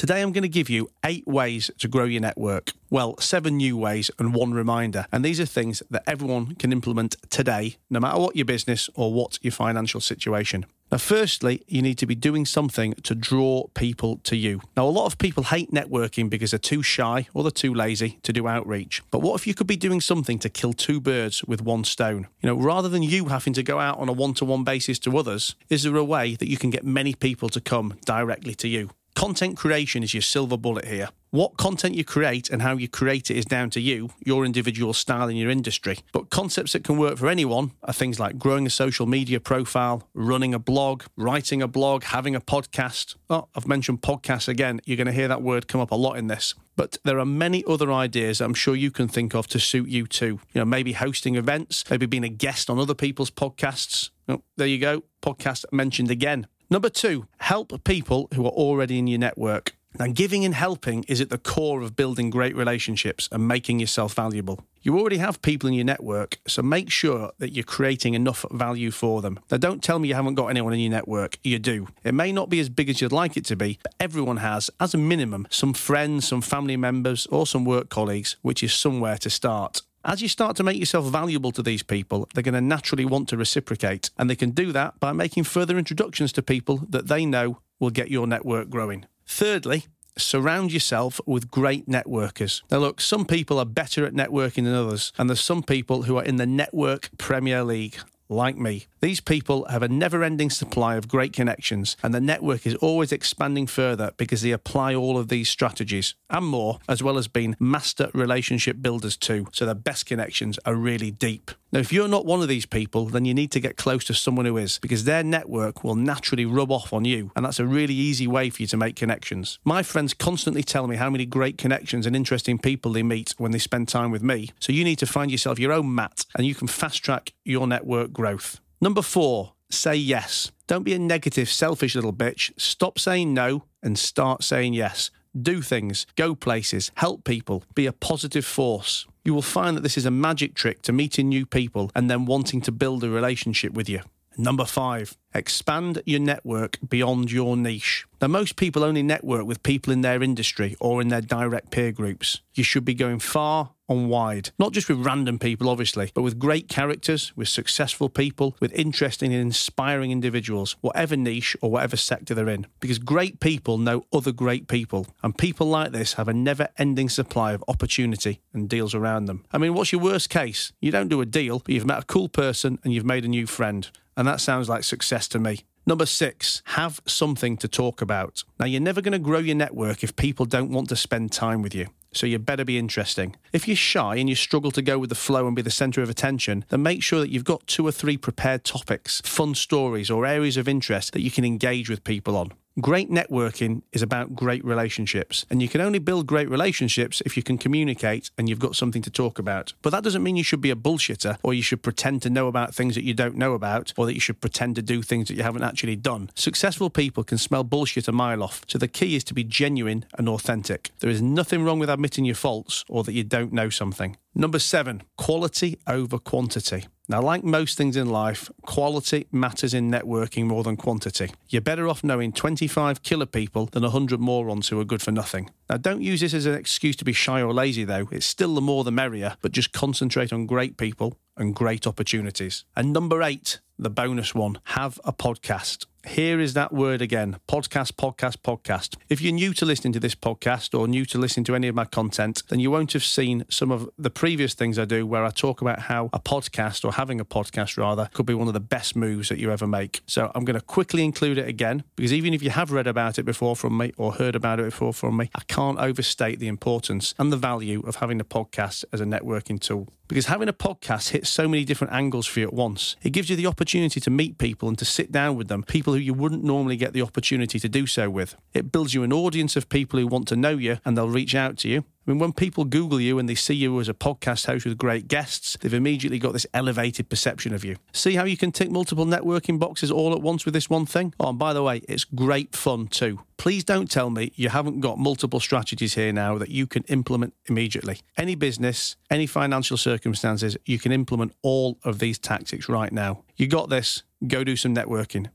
Today, I'm going to give you eight ways to grow your network. Well, seven new ways and one reminder. And these are things that everyone can implement today, no matter what your business or what your financial situation. Now, firstly, you need to be doing something to draw people to you. Now, a lot of people hate networking because they're too shy or they're too lazy to do outreach. But what if you could be doing something to kill two birds with one stone? You know, rather than you having to go out on a one to one basis to others, is there a way that you can get many people to come directly to you? Content creation is your silver bullet here. What content you create and how you create it is down to you, your individual style in your industry. But concepts that can work for anyone are things like growing a social media profile, running a blog, writing a blog, having a podcast. Oh, I've mentioned podcasts again. You're going to hear that word come up a lot in this. But there are many other ideas I'm sure you can think of to suit you too. You know, maybe hosting events, maybe being a guest on other people's podcasts. Oh, there you go. Podcast mentioned again. Number two, help people who are already in your network. Now, giving and helping is at the core of building great relationships and making yourself valuable. You already have people in your network, so make sure that you're creating enough value for them. Now, don't tell me you haven't got anyone in your network. You do. It may not be as big as you'd like it to be, but everyone has, as a minimum, some friends, some family members, or some work colleagues, which is somewhere to start. As you start to make yourself valuable to these people, they're going to naturally want to reciprocate. And they can do that by making further introductions to people that they know will get your network growing. Thirdly, surround yourself with great networkers. Now, look, some people are better at networking than others, and there's some people who are in the network Premier League like me. These people have a never ending supply of great connections, and the network is always expanding further because they apply all of these strategies and more, as well as being master relationship builders too. So their best connections are really deep. Now, if you're not one of these people, then you need to get close to someone who is, because their network will naturally rub off on you, and that's a really easy way for you to make connections. My friends constantly tell me how many great connections and interesting people they meet when they spend time with me, so you need to find yourself your own Matt, and you can fast track your network growth. Number four, say yes. Don't be a negative, selfish little bitch. Stop saying no and start saying yes. Do things, go places, help people, be a positive force. You will find that this is a magic trick to meeting new people and then wanting to build a relationship with you. Number five, expand your network beyond your niche. Now, most people only network with people in their industry or in their direct peer groups. You should be going far and wide, not just with random people, obviously, but with great characters, with successful people, with interesting and inspiring individuals, whatever niche or whatever sector they're in. Because great people know other great people, and people like this have a never ending supply of opportunity and deals around them. I mean, what's your worst case? You don't do a deal, but you've met a cool person and you've made a new friend. And that sounds like success to me. Number six, have something to talk about. Now, you're never going to grow your network if people don't want to spend time with you. So you better be interesting. If you're shy and you struggle to go with the flow and be the centre of attention, then make sure that you've got two or three prepared topics, fun stories, or areas of interest that you can engage with people on. Great networking is about great relationships, and you can only build great relationships if you can communicate and you've got something to talk about. But that doesn't mean you should be a bullshitter or you should pretend to know about things that you don't know about or that you should pretend to do things that you haven't actually done. Successful people can smell bullshit a mile off, so the key is to be genuine and authentic. There is nothing wrong with admitting your faults or that you don't know something. Number seven, quality over quantity. Now, like most things in life, quality matters in networking more than quantity. You're better off knowing 25 killer people than 100 morons who are good for nothing. Now, don't use this as an excuse to be shy or lazy, though. It's still the more the merrier, but just concentrate on great people and great opportunities. And number eight, the bonus one have a podcast. Here is that word again podcast, podcast, podcast. If you're new to listening to this podcast or new to listening to any of my content, then you won't have seen some of the previous things I do where I talk about how a podcast or having a podcast rather could be one of the best moves that you ever make. So I'm going to quickly include it again because even if you have read about it before from me or heard about it before from me, I can't overstate the importance and the value of having a podcast as a networking tool because having a podcast hits so many different angles for you at once. It gives you the opportunity to meet people and to sit down with them, people who you wouldn't normally get the opportunity to do so with. It builds you an audience of people who want to know you and they'll reach out to you. I mean, when people Google you and they see you as a podcast host with great guests, they've immediately got this elevated perception of you. See how you can tick multiple networking boxes all at once with this one thing? Oh, and by the way, it's great fun too. Please don't tell me you haven't got multiple strategies here now that you can implement immediately. Any business, any financial circumstances, you can implement all of these tactics right now. You got this. Go do some networking.